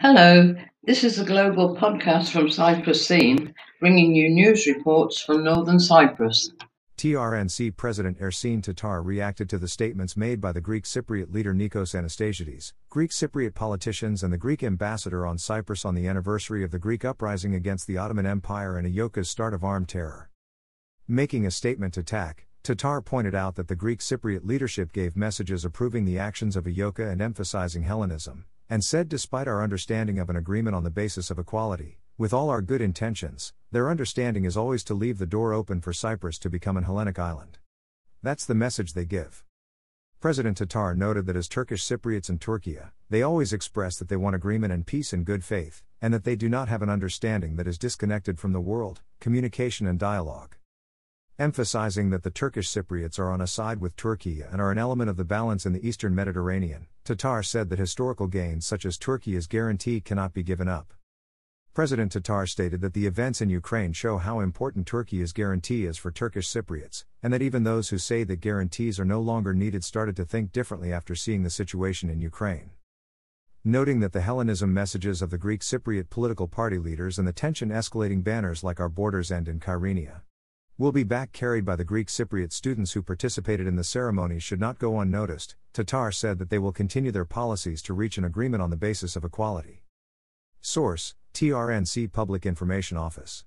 Hello, this is a global podcast from Cyprus Scene, bringing you news reports from northern Cyprus. TRNC President Ersin Tatar reacted to the statements made by the Greek Cypriot leader Nikos Anastasiades, Greek Cypriot politicians, and the Greek ambassador on Cyprus on the anniversary of the Greek uprising against the Ottoman Empire and EOKA's start of armed terror. Making a statement to TAC, Tatar pointed out that the Greek Cypriot leadership gave messages approving the actions of EOKA and emphasizing Hellenism, and said despite our understanding of an agreement on the basis of equality, with all our good intentions, their understanding is always to leave the door open for Cyprus to become an Hellenic island. That's the message they give. President Tatar noted that as Turkish Cypriots in Turkey, they always express that they want agreement and peace in good faith, and that they do not have an understanding that is disconnected from the world, communication and dialogue emphasizing that the Turkish Cypriots are on a side with Turkey and are an element of the balance in the eastern Mediterranean. Tatar said that historical gains such as Turkey's guarantee cannot be given up. President Tatar stated that the events in Ukraine show how important Turkey's guarantee is for Turkish Cypriots, and that even those who say that guarantees are no longer needed started to think differently after seeing the situation in Ukraine. Noting that the Hellenism messages of the Greek Cypriot political party leaders and the tension escalating banners like Our Borders End in Kyrenia will be back carried by the Greek Cypriot students who participated in the ceremony should not go unnoticed. Tatar said that they will continue their policies to reach an agreement on the basis of equality. Source TRNC Public Information Office